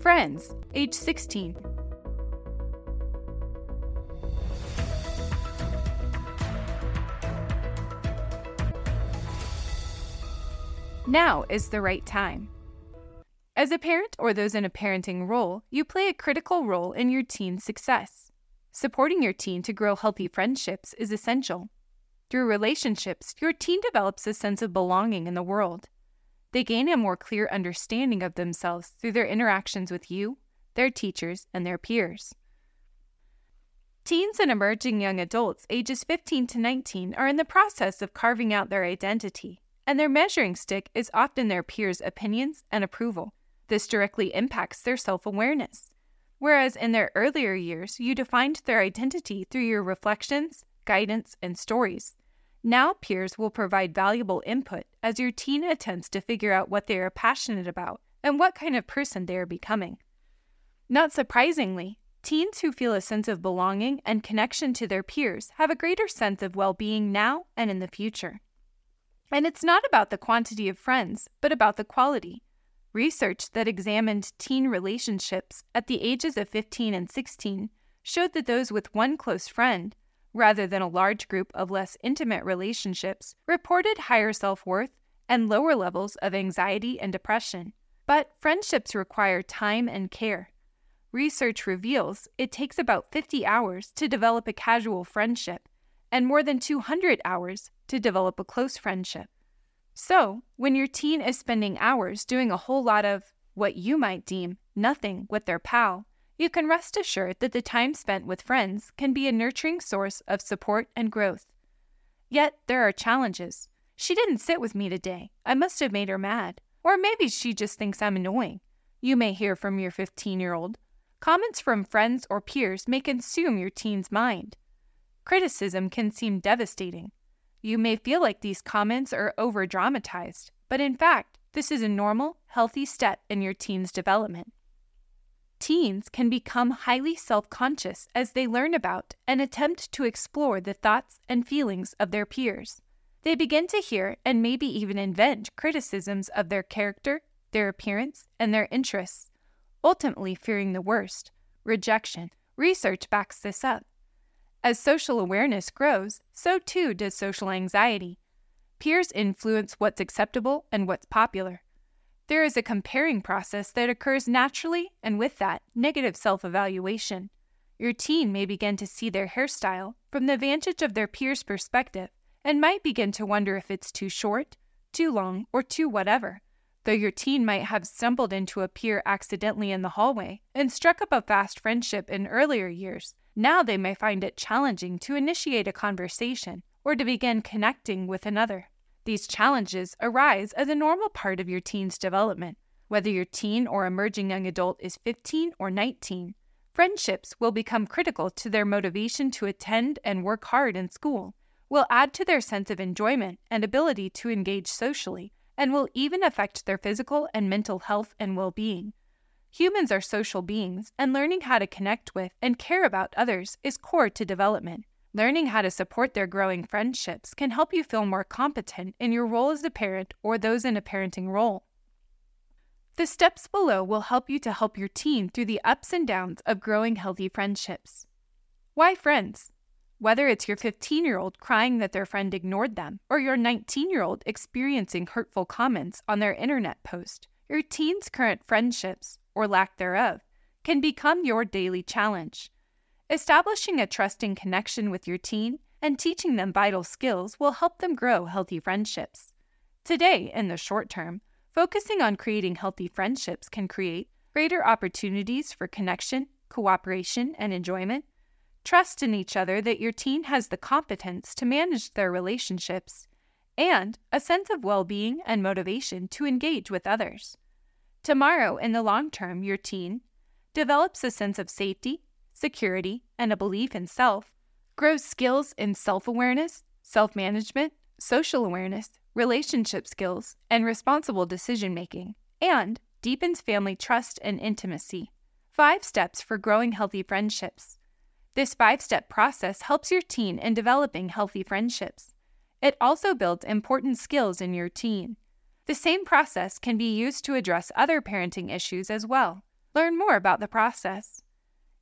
Friends, age 16. Now is the right time. As a parent or those in a parenting role, you play a critical role in your teen's success. Supporting your teen to grow healthy friendships is essential. Through relationships, your teen develops a sense of belonging in the world. They gain a more clear understanding of themselves through their interactions with you, their teachers, and their peers. Teens and emerging young adults ages 15 to 19 are in the process of carving out their identity, and their measuring stick is often their peers' opinions and approval. This directly impacts their self awareness. Whereas in their earlier years, you defined their identity through your reflections, guidance, and stories. Now, peers will provide valuable input as your teen attempts to figure out what they are passionate about and what kind of person they are becoming. Not surprisingly, teens who feel a sense of belonging and connection to their peers have a greater sense of well being now and in the future. And it's not about the quantity of friends, but about the quality. Research that examined teen relationships at the ages of 15 and 16 showed that those with one close friend, rather than a large group of less intimate relationships, reported higher self worth and lower levels of anxiety and depression. But friendships require time and care. Research reveals it takes about 50 hours to develop a casual friendship and more than 200 hours to develop a close friendship. So, when your teen is spending hours doing a whole lot of what you might deem nothing with their pal, you can rest assured that the time spent with friends can be a nurturing source of support and growth. Yet, there are challenges. She didn't sit with me today. I must have made her mad. Or maybe she just thinks I'm annoying. You may hear from your 15 year old. Comments from friends or peers may consume your teen's mind. Criticism can seem devastating. You may feel like these comments are over dramatized, but in fact, this is a normal, healthy step in your teen's development. Teens can become highly self conscious as they learn about and attempt to explore the thoughts and feelings of their peers. They begin to hear and maybe even invent criticisms of their character, their appearance, and their interests, ultimately fearing the worst rejection. Research backs this up. As social awareness grows, so too does social anxiety. Peers influence what's acceptable and what's popular. There is a comparing process that occurs naturally, and with that, negative self evaluation. Your teen may begin to see their hairstyle from the vantage of their peers' perspective and might begin to wonder if it's too short, too long, or too whatever. Though your teen might have stumbled into a peer accidentally in the hallway and struck up a fast friendship in earlier years, now they may find it challenging to initiate a conversation or to begin connecting with another. These challenges arise as a normal part of your teen's development. Whether your teen or emerging young adult is 15 or 19, friendships will become critical to their motivation to attend and work hard in school, will add to their sense of enjoyment and ability to engage socially, and will even affect their physical and mental health and well being. Humans are social beings, and learning how to connect with and care about others is core to development. Learning how to support their growing friendships can help you feel more competent in your role as a parent or those in a parenting role. The steps below will help you to help your teen through the ups and downs of growing healthy friendships. Why friends? Whether it's your 15 year old crying that their friend ignored them, or your 19 year old experiencing hurtful comments on their internet post, your teen's current friendships or lack thereof, can become your daily challenge. Establishing a trusting connection with your teen and teaching them vital skills will help them grow healthy friendships. Today, in the short term, focusing on creating healthy friendships can create greater opportunities for connection, cooperation, and enjoyment. Trust in each other that your teen has the competence to manage their relationships, and a sense of well being and motivation to engage with others. Tomorrow, in the long term, your teen develops a sense of safety, security, and a belief in self, grows skills in self awareness, self management, social awareness, relationship skills, and responsible decision making, and deepens family trust and intimacy. Five steps for growing healthy friendships. This five step process helps your teen in developing healthy friendships. It also builds important skills in your teen. The same process can be used to address other parenting issues as well. Learn more about the process.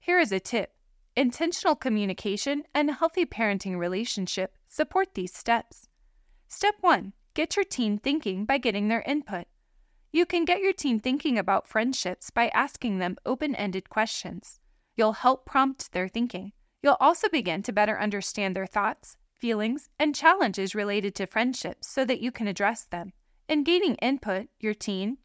Here is a tip intentional communication and healthy parenting relationship support these steps. Step 1 Get your teen thinking by getting their input. You can get your teen thinking about friendships by asking them open ended questions. You'll help prompt their thinking. You'll also begin to better understand their thoughts, feelings, and challenges related to friendships so that you can address them. In gaining input, your teen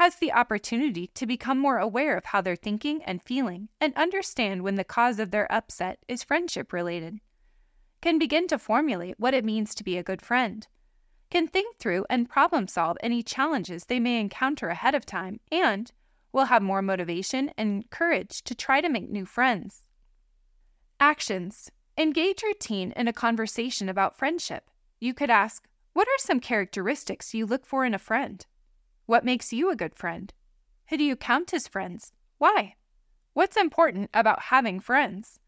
has the opportunity to become more aware of how they're thinking and feeling and understand when the cause of their upset is friendship related. Can begin to formulate what it means to be a good friend. Can think through and problem solve any challenges they may encounter ahead of time and will have more motivation and courage to try to make new friends. Actions Engage your teen in a conversation about friendship. You could ask, What are some characteristics you look for in a friend? What makes you a good friend? Who do you count as friends? Why? What's important about having friends?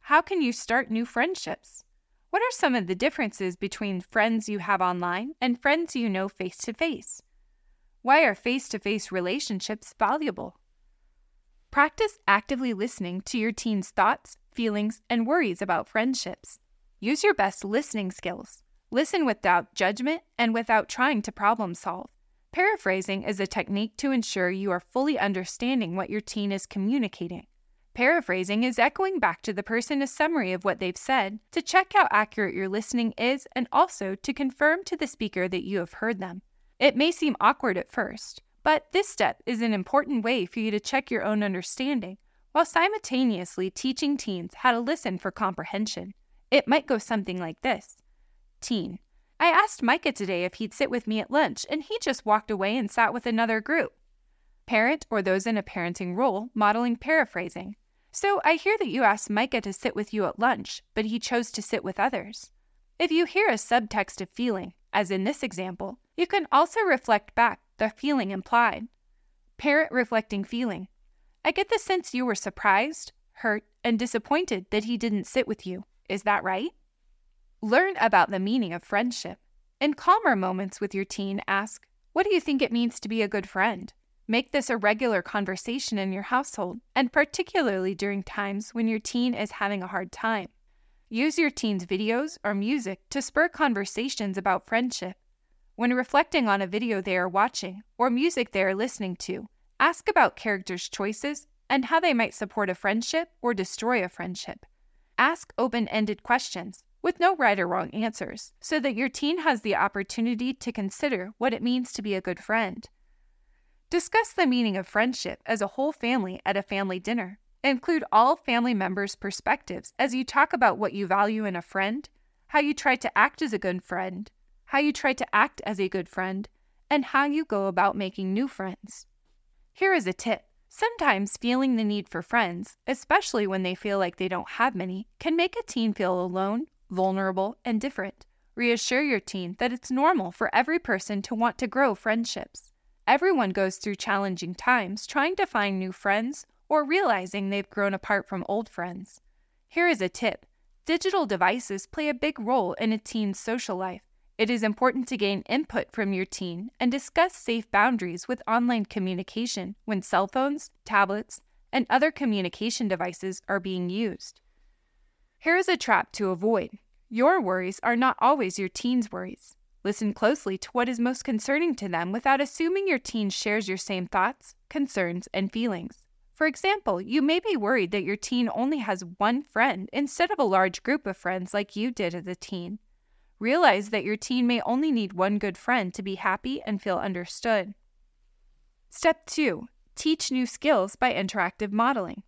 How can you start new friendships? What are some of the differences between friends you have online and friends you know face to face? Why are face to face relationships valuable? Practice actively listening to your teen's thoughts, feelings, and worries about friendships. Use your best listening skills. Listen without judgment and without trying to problem solve. Paraphrasing is a technique to ensure you are fully understanding what your teen is communicating. Paraphrasing is echoing back to the person a summary of what they've said to check how accurate your listening is and also to confirm to the speaker that you have heard them. It may seem awkward at first, but this step is an important way for you to check your own understanding while simultaneously teaching teens how to listen for comprehension. It might go something like this Teen, I asked Micah today if he'd sit with me at lunch, and he just walked away and sat with another group. Parent or those in a parenting role modeling paraphrasing. So I hear that you asked Micah to sit with you at lunch, but he chose to sit with others. If you hear a subtext of feeling, as in this example, you can also reflect back the feeling implied. Parent reflecting feeling. I get the sense you were surprised, hurt, and disappointed that he didn't sit with you. Is that right? Learn about the meaning of friendship. In calmer moments with your teen, ask, What do you think it means to be a good friend? Make this a regular conversation in your household, and particularly during times when your teen is having a hard time. Use your teen's videos or music to spur conversations about friendship. When reflecting on a video they are watching or music they are listening to, ask about characters' choices and how they might support a friendship or destroy a friendship. Ask open ended questions with no right or wrong answers, so that your teen has the opportunity to consider what it means to be a good friend. Discuss the meaning of friendship as a whole family at a family dinner. Include all family members' perspectives as you talk about what you value in a friend, how you try to act as a good friend, how you try to act as a good friend, and how you go about making new friends. Here is a tip. Sometimes feeling the need for friends, especially when they feel like they don't have many, can make a teen feel alone vulnerable, and different. Reassure your teen that it's normal for every person to want to grow friendships. Everyone goes through challenging times trying to find new friends or realizing they've grown apart from old friends. Here is a tip digital devices play a big role in a teen's social life. It is important to gain input from your teen and discuss safe boundaries with online communication when cell phones, tablets, and other communication devices are being used. Here is a trap to avoid. Your worries are not always your teen's worries. Listen closely to what is most concerning to them without assuming your teen shares your same thoughts, concerns, and feelings. For example, you may be worried that your teen only has one friend instead of a large group of friends like you did as a teen. Realize that your teen may only need one good friend to be happy and feel understood. Step 2 Teach new skills by interactive modeling.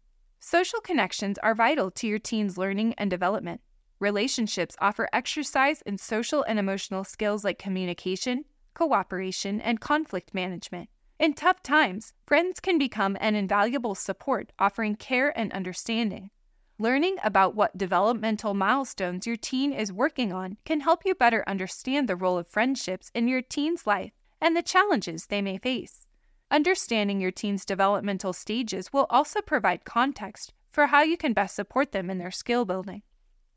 Social connections are vital to your teen's learning and development. Relationships offer exercise in social and emotional skills like communication, cooperation, and conflict management. In tough times, friends can become an invaluable support, offering care and understanding. Learning about what developmental milestones your teen is working on can help you better understand the role of friendships in your teen's life and the challenges they may face. Understanding your teen's developmental stages will also provide context for how you can best support them in their skill building.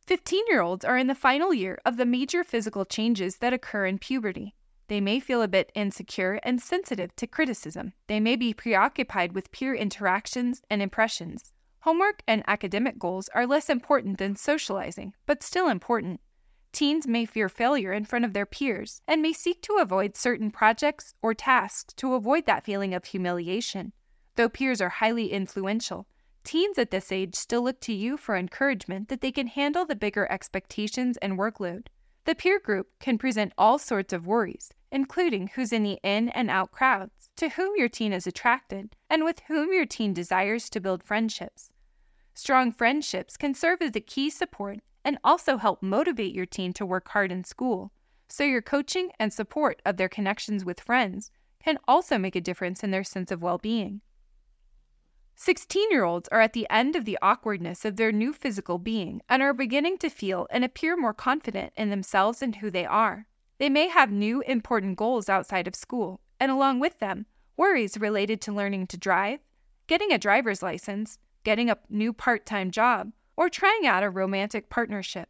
15 year olds are in the final year of the major physical changes that occur in puberty. They may feel a bit insecure and sensitive to criticism. They may be preoccupied with peer interactions and impressions. Homework and academic goals are less important than socializing, but still important. Teens may fear failure in front of their peers and may seek to avoid certain projects or tasks to avoid that feeling of humiliation. Though peers are highly influential, teens at this age still look to you for encouragement that they can handle the bigger expectations and workload. The peer group can present all sorts of worries, including who's in the in and out crowds, to whom your teen is attracted, and with whom your teen desires to build friendships. Strong friendships can serve as a key support and also help motivate your teen to work hard in school. So, your coaching and support of their connections with friends can also make a difference in their sense of well being. 16 year olds are at the end of the awkwardness of their new physical being and are beginning to feel and appear more confident in themselves and who they are. They may have new important goals outside of school, and along with them, worries related to learning to drive, getting a driver's license, getting a new part time job, or trying out a romantic partnership.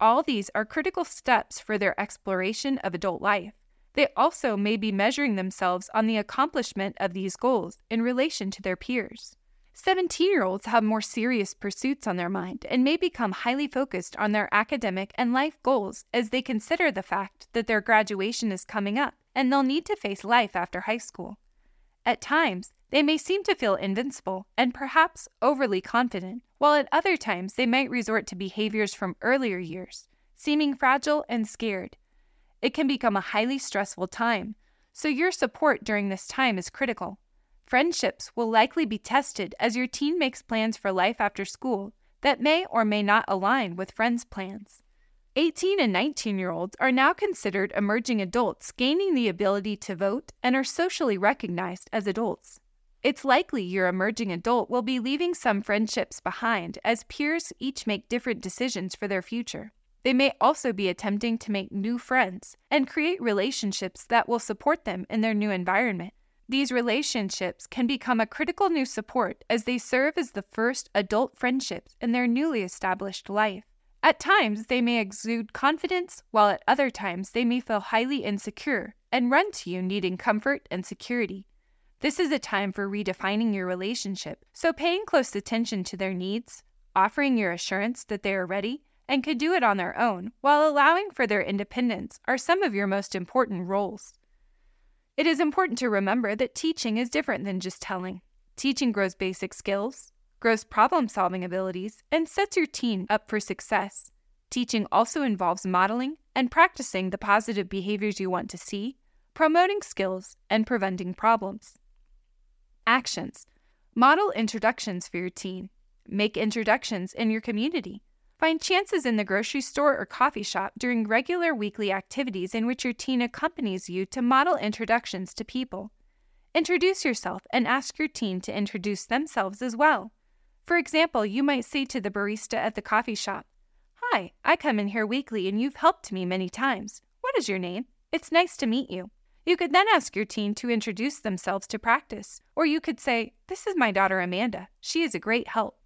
All these are critical steps for their exploration of adult life. They also may be measuring themselves on the accomplishment of these goals in relation to their peers. 17 year olds have more serious pursuits on their mind and may become highly focused on their academic and life goals as they consider the fact that their graduation is coming up and they'll need to face life after high school. At times, they may seem to feel invincible and perhaps overly confident, while at other times they might resort to behaviors from earlier years, seeming fragile and scared. It can become a highly stressful time, so your support during this time is critical. Friendships will likely be tested as your teen makes plans for life after school that may or may not align with friends' plans. 18 and 19 year olds are now considered emerging adults gaining the ability to vote and are socially recognized as adults. It's likely your emerging adult will be leaving some friendships behind as peers each make different decisions for their future. They may also be attempting to make new friends and create relationships that will support them in their new environment. These relationships can become a critical new support as they serve as the first adult friendships in their newly established life. At times, they may exude confidence, while at other times, they may feel highly insecure and run to you needing comfort and security. This is a time for redefining your relationship, so paying close attention to their needs, offering your assurance that they are ready and could do it on their own, while allowing for their independence are some of your most important roles. It is important to remember that teaching is different than just telling. Teaching grows basic skills, grows problem solving abilities, and sets your teen up for success. Teaching also involves modeling and practicing the positive behaviors you want to see, promoting skills, and preventing problems. Actions Model introductions for your teen. Make introductions in your community. Find chances in the grocery store or coffee shop during regular weekly activities in which your teen accompanies you to model introductions to people. Introduce yourself and ask your teen to introduce themselves as well. For example, you might say to the barista at the coffee shop, Hi, I come in here weekly and you've helped me many times. What is your name? It's nice to meet you. You could then ask your teen to introduce themselves to practice, or you could say, This is my daughter Amanda. She is a great help.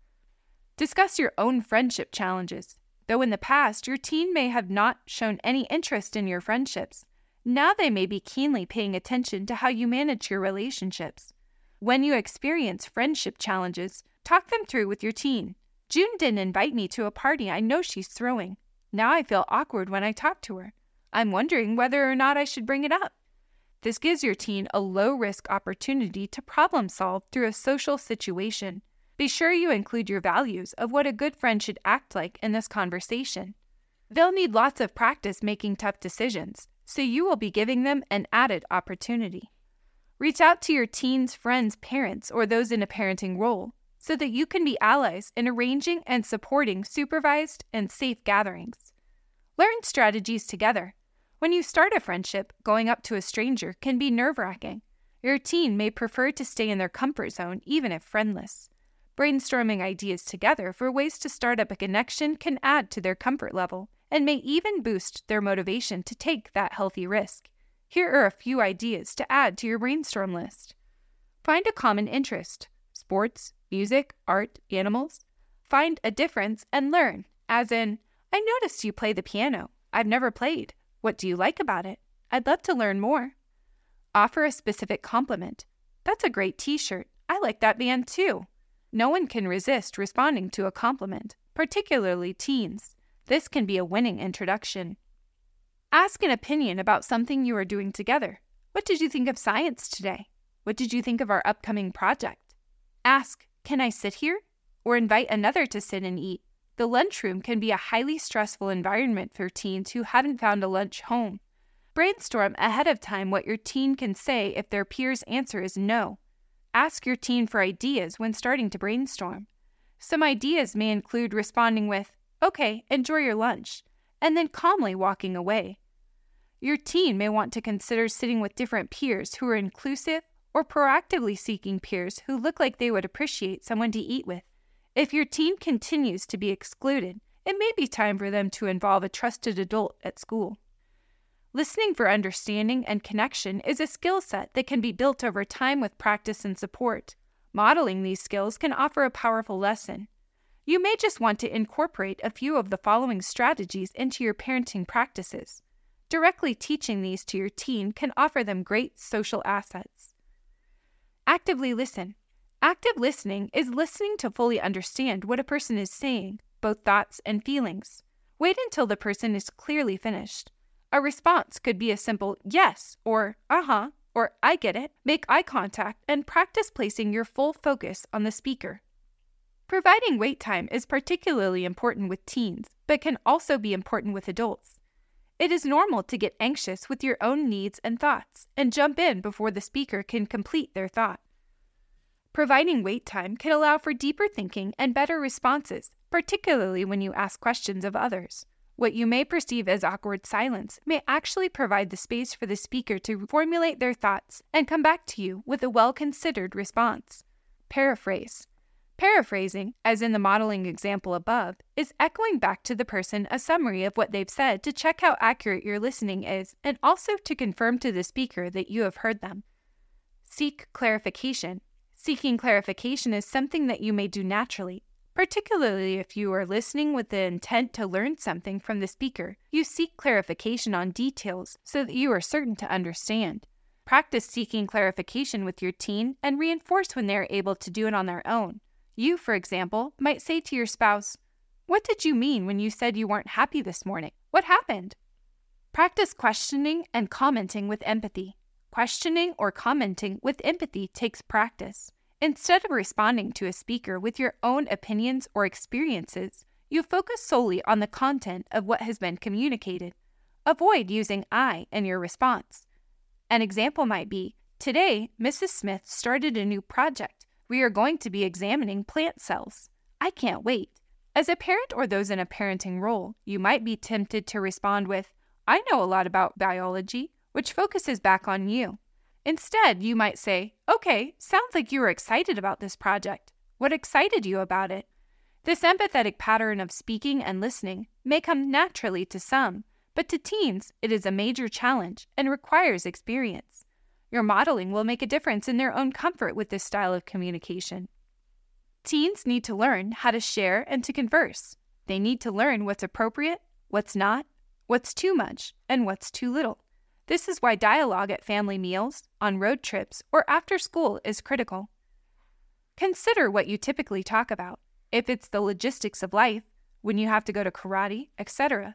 Discuss your own friendship challenges. Though in the past your teen may have not shown any interest in your friendships, now they may be keenly paying attention to how you manage your relationships. When you experience friendship challenges, talk them through with your teen. June didn't invite me to a party I know she's throwing. Now I feel awkward when I talk to her. I'm wondering whether or not I should bring it up. This gives your teen a low risk opportunity to problem solve through a social situation. Be sure you include your values of what a good friend should act like in this conversation. They'll need lots of practice making tough decisions, so you will be giving them an added opportunity. Reach out to your teen's friends' parents or those in a parenting role so that you can be allies in arranging and supporting supervised and safe gatherings. Learn strategies together when you start a friendship, going up to a stranger can be nerve wracking. Your teen may prefer to stay in their comfort zone even if friendless. Brainstorming ideas together for ways to start up a connection can add to their comfort level and may even boost their motivation to take that healthy risk. Here are a few ideas to add to your brainstorm list. Find a common interest sports, music, art, animals. Find a difference and learn, as in, I noticed you play the piano. I've never played. What do you like about it? I'd love to learn more. Offer a specific compliment. That's a great t shirt. I like that band too. No one can resist responding to a compliment, particularly teens. This can be a winning introduction. Ask an opinion about something you are doing together. What did you think of science today? What did you think of our upcoming project? Ask, Can I sit here? Or invite another to sit and eat. The lunchroom can be a highly stressful environment for teens who haven't found a lunch home. Brainstorm ahead of time what your teen can say if their peer's answer is no. Ask your teen for ideas when starting to brainstorm. Some ideas may include responding with, Okay, enjoy your lunch, and then calmly walking away. Your teen may want to consider sitting with different peers who are inclusive or proactively seeking peers who look like they would appreciate someone to eat with. If your teen continues to be excluded, it may be time for them to involve a trusted adult at school. Listening for understanding and connection is a skill set that can be built over time with practice and support. Modeling these skills can offer a powerful lesson. You may just want to incorporate a few of the following strategies into your parenting practices. Directly teaching these to your teen can offer them great social assets. Actively listen. Active listening is listening to fully understand what a person is saying, both thoughts and feelings. Wait until the person is clearly finished. A response could be a simple yes or uh huh or I get it. Make eye contact and practice placing your full focus on the speaker. Providing wait time is particularly important with teens, but can also be important with adults. It is normal to get anxious with your own needs and thoughts and jump in before the speaker can complete their thought. Providing wait time can allow for deeper thinking and better responses, particularly when you ask questions of others. What you may perceive as awkward silence may actually provide the space for the speaker to formulate their thoughts and come back to you with a well considered response. Paraphrase. Paraphrasing, as in the modeling example above, is echoing back to the person a summary of what they've said to check how accurate your listening is and also to confirm to the speaker that you have heard them. Seek clarification. Seeking clarification is something that you may do naturally, Particularly if you are listening with the intent to learn something from the speaker, you seek clarification on details so that you are certain to understand. Practice seeking clarification with your teen and reinforce when they are able to do it on their own. You, for example, might say to your spouse, What did you mean when you said you weren't happy this morning? What happened? Practice questioning and commenting with empathy. Questioning or commenting with empathy takes practice. Instead of responding to a speaker with your own opinions or experiences, you focus solely on the content of what has been communicated. Avoid using I in your response. An example might be Today, Mrs. Smith started a new project. We are going to be examining plant cells. I can't wait. As a parent or those in a parenting role, you might be tempted to respond with, I know a lot about biology, which focuses back on you. Instead, you might say, Okay, sounds like you were excited about this project. What excited you about it? This empathetic pattern of speaking and listening may come naturally to some, but to teens, it is a major challenge and requires experience. Your modeling will make a difference in their own comfort with this style of communication. Teens need to learn how to share and to converse. They need to learn what's appropriate, what's not, what's too much, and what's too little. This is why dialogue at family meals, on road trips, or after school is critical. Consider what you typically talk about. If it's the logistics of life, when you have to go to karate, etc.,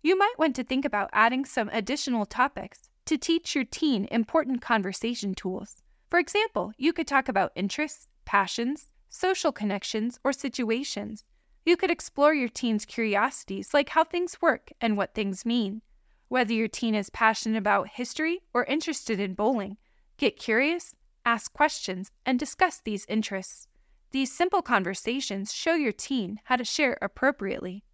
you might want to think about adding some additional topics to teach your teen important conversation tools. For example, you could talk about interests, passions, social connections, or situations. You could explore your teen's curiosities like how things work and what things mean. Whether your teen is passionate about history or interested in bowling, get curious, ask questions, and discuss these interests. These simple conversations show your teen how to share appropriately.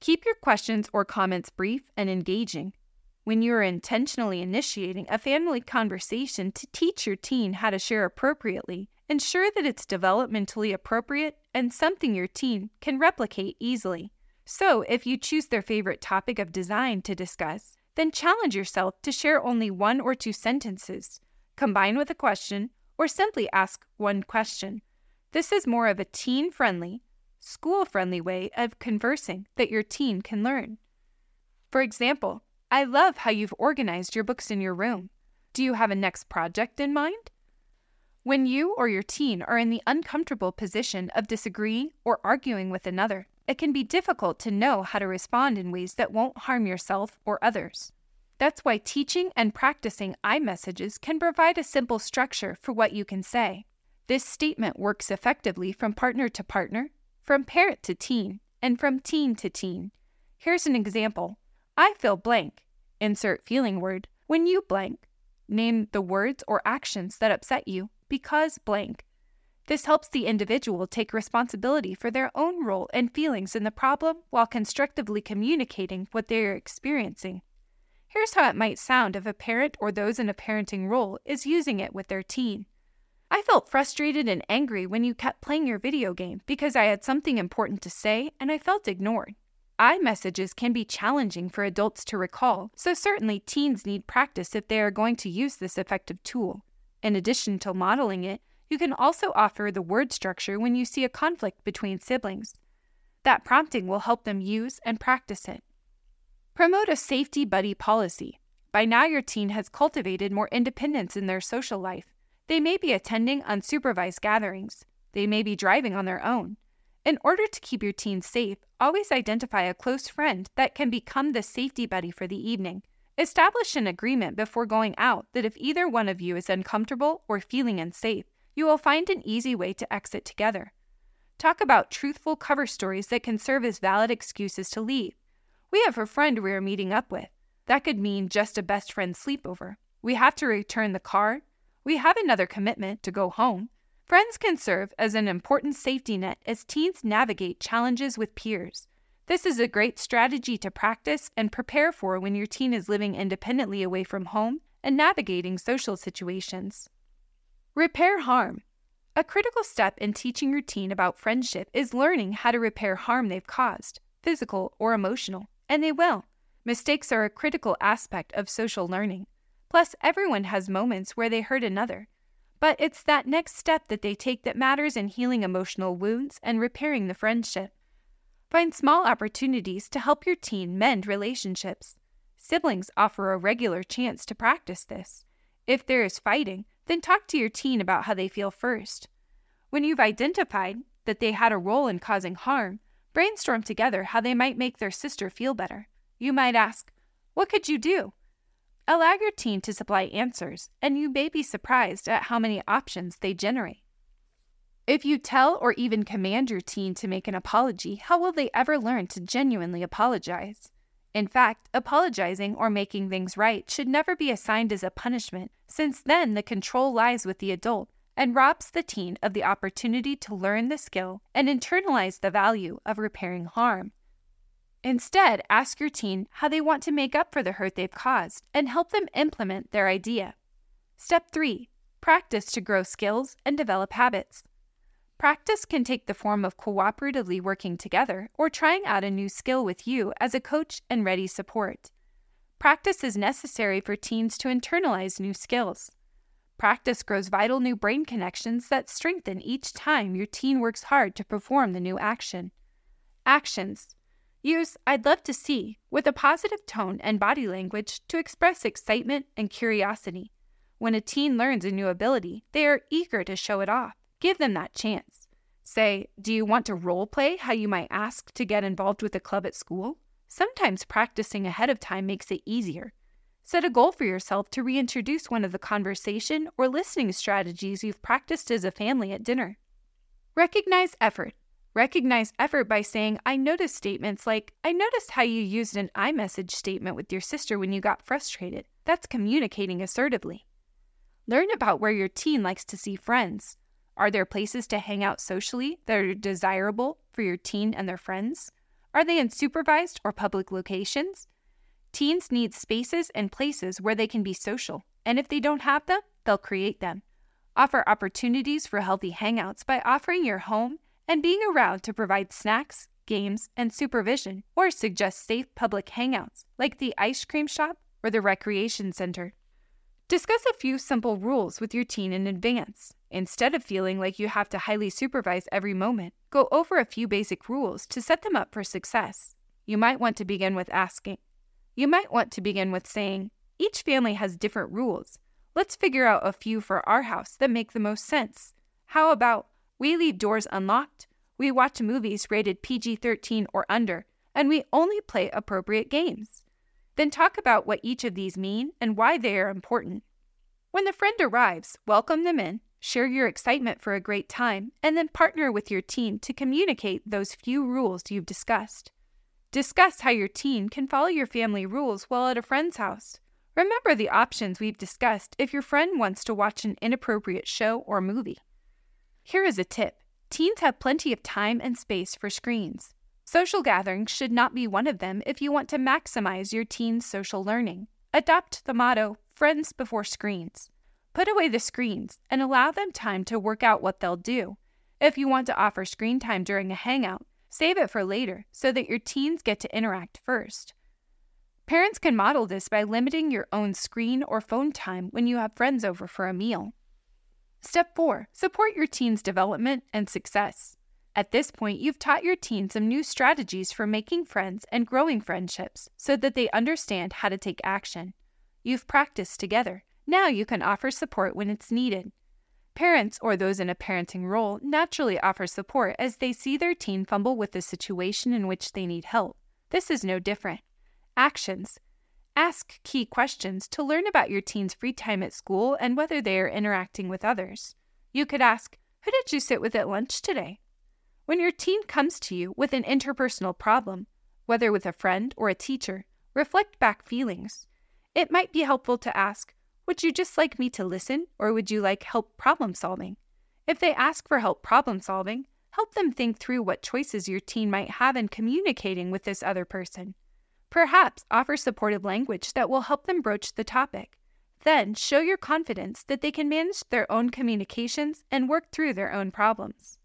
Keep your questions or comments brief and engaging. When you are intentionally initiating a family conversation to teach your teen how to share appropriately, ensure that it's developmentally appropriate and something your teen can replicate easily. So, if you choose their favorite topic of design to discuss, then challenge yourself to share only one or two sentences, combine with a question, or simply ask one question. This is more of a teen friendly, school friendly way of conversing that your teen can learn. For example, I love how you've organized your books in your room. Do you have a next project in mind? When you or your teen are in the uncomfortable position of disagreeing or arguing with another, it can be difficult to know how to respond in ways that won't harm yourself or others. That's why teaching and practicing I messages can provide a simple structure for what you can say. This statement works effectively from partner to partner, from parent to teen, and from teen to teen. Here's an example I feel blank. Insert feeling word. When you blank, name the words or actions that upset you because blank. This helps the individual take responsibility for their own role and feelings in the problem while constructively communicating what they are experiencing. Here's how it might sound if a parent or those in a parenting role is using it with their teen. I felt frustrated and angry when you kept playing your video game because I had something important to say and I felt ignored. I messages can be challenging for adults to recall, so certainly teens need practice if they are going to use this effective tool. In addition to modeling it, you can also offer the word structure when you see a conflict between siblings. That prompting will help them use and practice it. Promote a safety buddy policy. By now, your teen has cultivated more independence in their social life. They may be attending unsupervised gatherings. They may be driving on their own. In order to keep your teen safe, always identify a close friend that can become the safety buddy for the evening. Establish an agreement before going out that if either one of you is uncomfortable or feeling unsafe, you will find an easy way to exit together. Talk about truthful cover stories that can serve as valid excuses to leave. We have a friend we are meeting up with. That could mean just a best friend sleepover. We have to return the car. We have another commitment to go home. Friends can serve as an important safety net as teens navigate challenges with peers. This is a great strategy to practice and prepare for when your teen is living independently away from home and navigating social situations. Repair harm. A critical step in teaching your teen about friendship is learning how to repair harm they've caused, physical or emotional, and they will. Mistakes are a critical aspect of social learning. Plus, everyone has moments where they hurt another. But it's that next step that they take that matters in healing emotional wounds and repairing the friendship. Find small opportunities to help your teen mend relationships. Siblings offer a regular chance to practice this. If there is fighting, then talk to your teen about how they feel first. When you've identified that they had a role in causing harm, brainstorm together how they might make their sister feel better. You might ask, What could you do? Allow your teen to supply answers, and you may be surprised at how many options they generate. If you tell or even command your teen to make an apology, how will they ever learn to genuinely apologize? In fact, apologizing or making things right should never be assigned as a punishment, since then the control lies with the adult and robs the teen of the opportunity to learn the skill and internalize the value of repairing harm. Instead, ask your teen how they want to make up for the hurt they've caused and help them implement their idea. Step 3 Practice to grow skills and develop habits. Practice can take the form of cooperatively working together or trying out a new skill with you as a coach and ready support. Practice is necessary for teens to internalize new skills. Practice grows vital new brain connections that strengthen each time your teen works hard to perform the new action. Actions Use I'd love to see with a positive tone and body language to express excitement and curiosity. When a teen learns a new ability, they are eager to show it off. Give them that chance. Say, Do you want to role play how you might ask to get involved with a club at school? Sometimes practicing ahead of time makes it easier. Set a goal for yourself to reintroduce one of the conversation or listening strategies you've practiced as a family at dinner. Recognize effort. Recognize effort by saying, I noticed statements like, I noticed how you used an I message statement with your sister when you got frustrated. That's communicating assertively. Learn about where your teen likes to see friends. Are there places to hang out socially that are desirable for your teen and their friends? Are they in supervised or public locations? Teens need spaces and places where they can be social, and if they don't have them, they'll create them. Offer opportunities for healthy hangouts by offering your home and being around to provide snacks, games, and supervision, or suggest safe public hangouts like the ice cream shop or the recreation center. Discuss a few simple rules with your teen in advance. Instead of feeling like you have to highly supervise every moment, go over a few basic rules to set them up for success. You might want to begin with asking You might want to begin with saying, Each family has different rules. Let's figure out a few for our house that make the most sense. How about we leave doors unlocked, we watch movies rated PG 13 or under, and we only play appropriate games? Then talk about what each of these mean and why they are important. When the friend arrives, welcome them in, share your excitement for a great time, and then partner with your teen to communicate those few rules you've discussed. Discuss how your teen can follow your family rules while at a friend's house. Remember the options we've discussed if your friend wants to watch an inappropriate show or movie. Here is a tip teens have plenty of time and space for screens. Social gatherings should not be one of them if you want to maximize your teen's social learning. Adopt the motto friends before screens. Put away the screens and allow them time to work out what they'll do. If you want to offer screen time during a hangout, save it for later so that your teens get to interact first. Parents can model this by limiting your own screen or phone time when you have friends over for a meal. Step 4 Support your teen's development and success. At this point, you've taught your teen some new strategies for making friends and growing friendships so that they understand how to take action. You've practiced together. Now you can offer support when it's needed. Parents or those in a parenting role naturally offer support as they see their teen fumble with a situation in which they need help. This is no different. Actions Ask key questions to learn about your teen's free time at school and whether they are interacting with others. You could ask, Who did you sit with at lunch today? When your teen comes to you with an interpersonal problem, whether with a friend or a teacher, reflect back feelings. It might be helpful to ask, Would you just like me to listen, or would you like help problem solving? If they ask for help problem solving, help them think through what choices your teen might have in communicating with this other person. Perhaps offer supportive language that will help them broach the topic. Then show your confidence that they can manage their own communications and work through their own problems.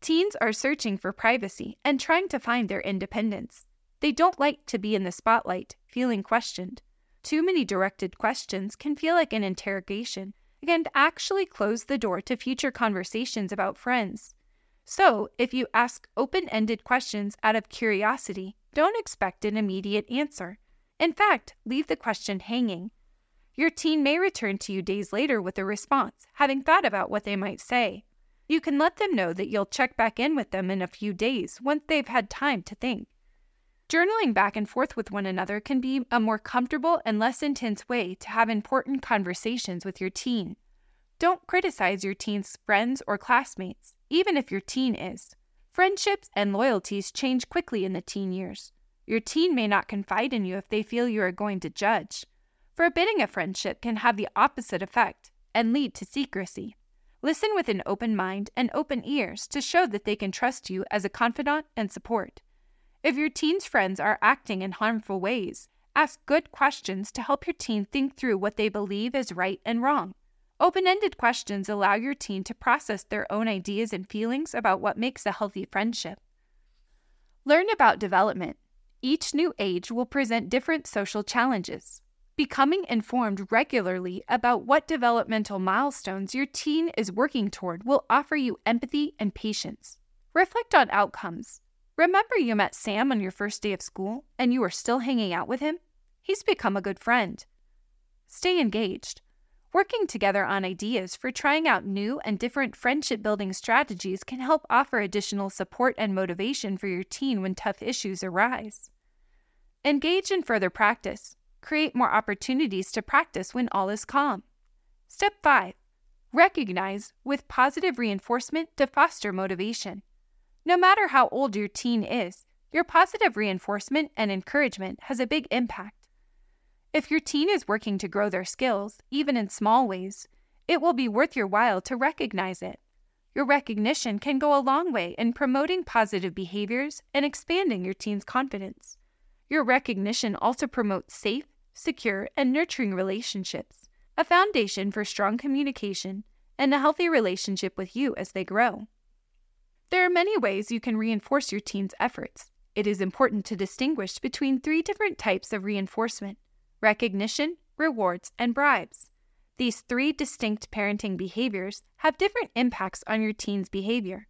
Teens are searching for privacy and trying to find their independence. They don't like to be in the spotlight, feeling questioned. Too many directed questions can feel like an interrogation and actually close the door to future conversations about friends. So, if you ask open ended questions out of curiosity, don't expect an immediate answer. In fact, leave the question hanging. Your teen may return to you days later with a response, having thought about what they might say. You can let them know that you'll check back in with them in a few days once they've had time to think. Journaling back and forth with one another can be a more comfortable and less intense way to have important conversations with your teen. Don't criticize your teen's friends or classmates, even if your teen is. Friendships and loyalties change quickly in the teen years. Your teen may not confide in you if they feel you are going to judge. Forbidding a friendship can have the opposite effect and lead to secrecy. Listen with an open mind and open ears to show that they can trust you as a confidant and support. If your teen's friends are acting in harmful ways, ask good questions to help your teen think through what they believe is right and wrong. Open ended questions allow your teen to process their own ideas and feelings about what makes a healthy friendship. Learn about development. Each new age will present different social challenges. Becoming informed regularly about what developmental milestones your teen is working toward will offer you empathy and patience. Reflect on outcomes. Remember you met Sam on your first day of school and you are still hanging out with him? He's become a good friend. Stay engaged. Working together on ideas for trying out new and different friendship building strategies can help offer additional support and motivation for your teen when tough issues arise. Engage in further practice. Create more opportunities to practice when all is calm. Step 5. Recognize with positive reinforcement to foster motivation. No matter how old your teen is, your positive reinforcement and encouragement has a big impact. If your teen is working to grow their skills, even in small ways, it will be worth your while to recognize it. Your recognition can go a long way in promoting positive behaviors and expanding your teen's confidence. Your recognition also promotes safe, secure, and nurturing relationships, a foundation for strong communication and a healthy relationship with you as they grow. There are many ways you can reinforce your teen's efforts. It is important to distinguish between three different types of reinforcement recognition, rewards, and bribes. These three distinct parenting behaviors have different impacts on your teen's behavior.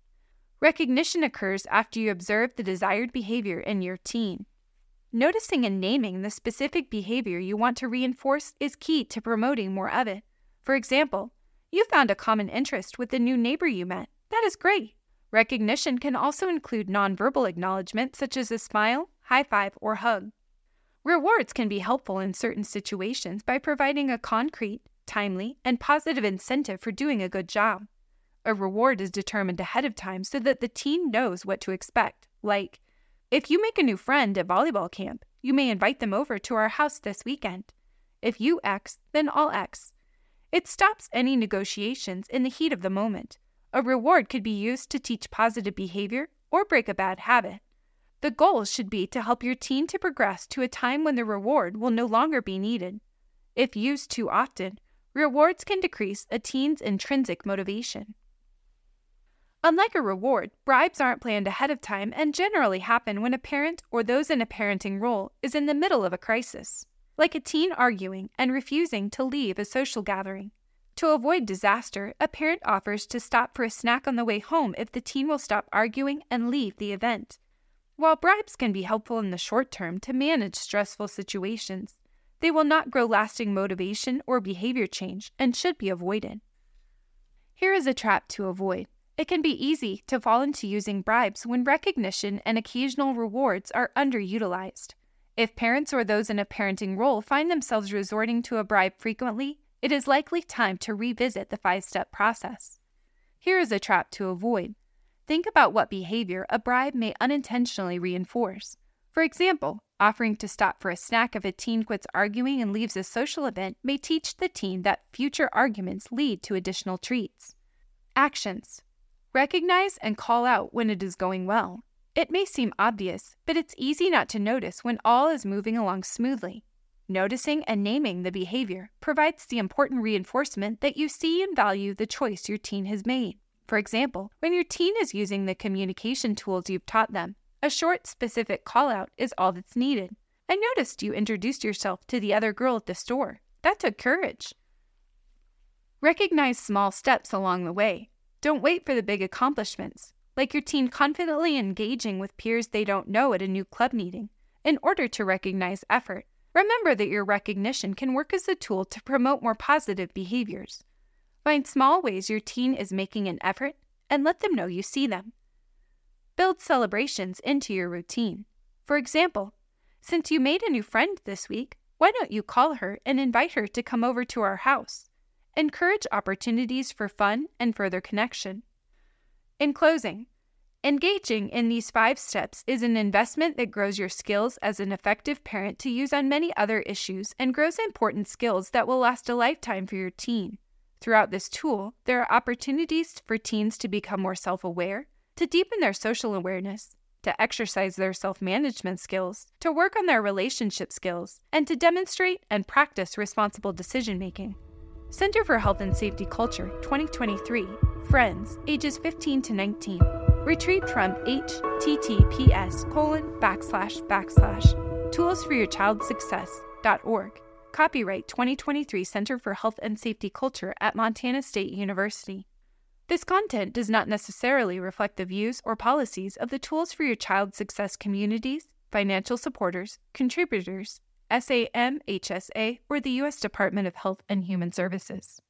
Recognition occurs after you observe the desired behavior in your teen. Noticing and naming the specific behavior you want to reinforce is key to promoting more of it. For example, you found a common interest with the new neighbor you met. That is great. Recognition can also include nonverbal acknowledgement such as a smile, high five, or hug. Rewards can be helpful in certain situations by providing a concrete, timely, and positive incentive for doing a good job. A reward is determined ahead of time so that the teen knows what to expect, like, if you make a new friend at volleyball camp, you may invite them over to our house this weekend. If you X, then I'll X. It stops any negotiations in the heat of the moment. A reward could be used to teach positive behavior or break a bad habit. The goal should be to help your teen to progress to a time when the reward will no longer be needed. If used too often, rewards can decrease a teen's intrinsic motivation. Unlike a reward, bribes aren't planned ahead of time and generally happen when a parent or those in a parenting role is in the middle of a crisis, like a teen arguing and refusing to leave a social gathering. To avoid disaster, a parent offers to stop for a snack on the way home if the teen will stop arguing and leave the event. While bribes can be helpful in the short term to manage stressful situations, they will not grow lasting motivation or behavior change and should be avoided. Here is a trap to avoid. It can be easy to fall into using bribes when recognition and occasional rewards are underutilized. If parents or those in a parenting role find themselves resorting to a bribe frequently, it is likely time to revisit the five step process. Here is a trap to avoid. Think about what behavior a bribe may unintentionally reinforce. For example, offering to stop for a snack if a teen quits arguing and leaves a social event may teach the teen that future arguments lead to additional treats. Actions Recognize and call out when it is going well. It may seem obvious, but it's easy not to notice when all is moving along smoothly. Noticing and naming the behavior provides the important reinforcement that you see and value the choice your teen has made. For example, when your teen is using the communication tools you've taught them, a short, specific call out is all that's needed. I noticed you introduced yourself to the other girl at the store. That took courage. Recognize small steps along the way. Don't wait for the big accomplishments, like your teen confidently engaging with peers they don't know at a new club meeting, in order to recognize effort. Remember that your recognition can work as a tool to promote more positive behaviors. Find small ways your teen is making an effort and let them know you see them. Build celebrations into your routine. For example, since you made a new friend this week, why don't you call her and invite her to come over to our house? encourage opportunities for fun and further connection. In closing, engaging in these five steps is an investment that grows your skills as an effective parent to use on many other issues and grows important skills that will last a lifetime for your teen. Throughout this tool, there are opportunities for teens to become more self aware, to deepen their social awareness, to exercise their self management skills, to work on their relationship skills, and to demonstrate and practice responsible decision making. Center for Health and Safety Culture 2023, Friends, ages 15 to 19. Retrieved from https colon backslash backslash toolsforyourchildsuccess.org. Copyright 2023 Center for Health and Safety Culture at Montana State University. This content does not necessarily reflect the views or policies of the Tools for Your Child Success communities, financial supporters, contributors, SAMHSA, or the U.S. Department of Health and Human Services.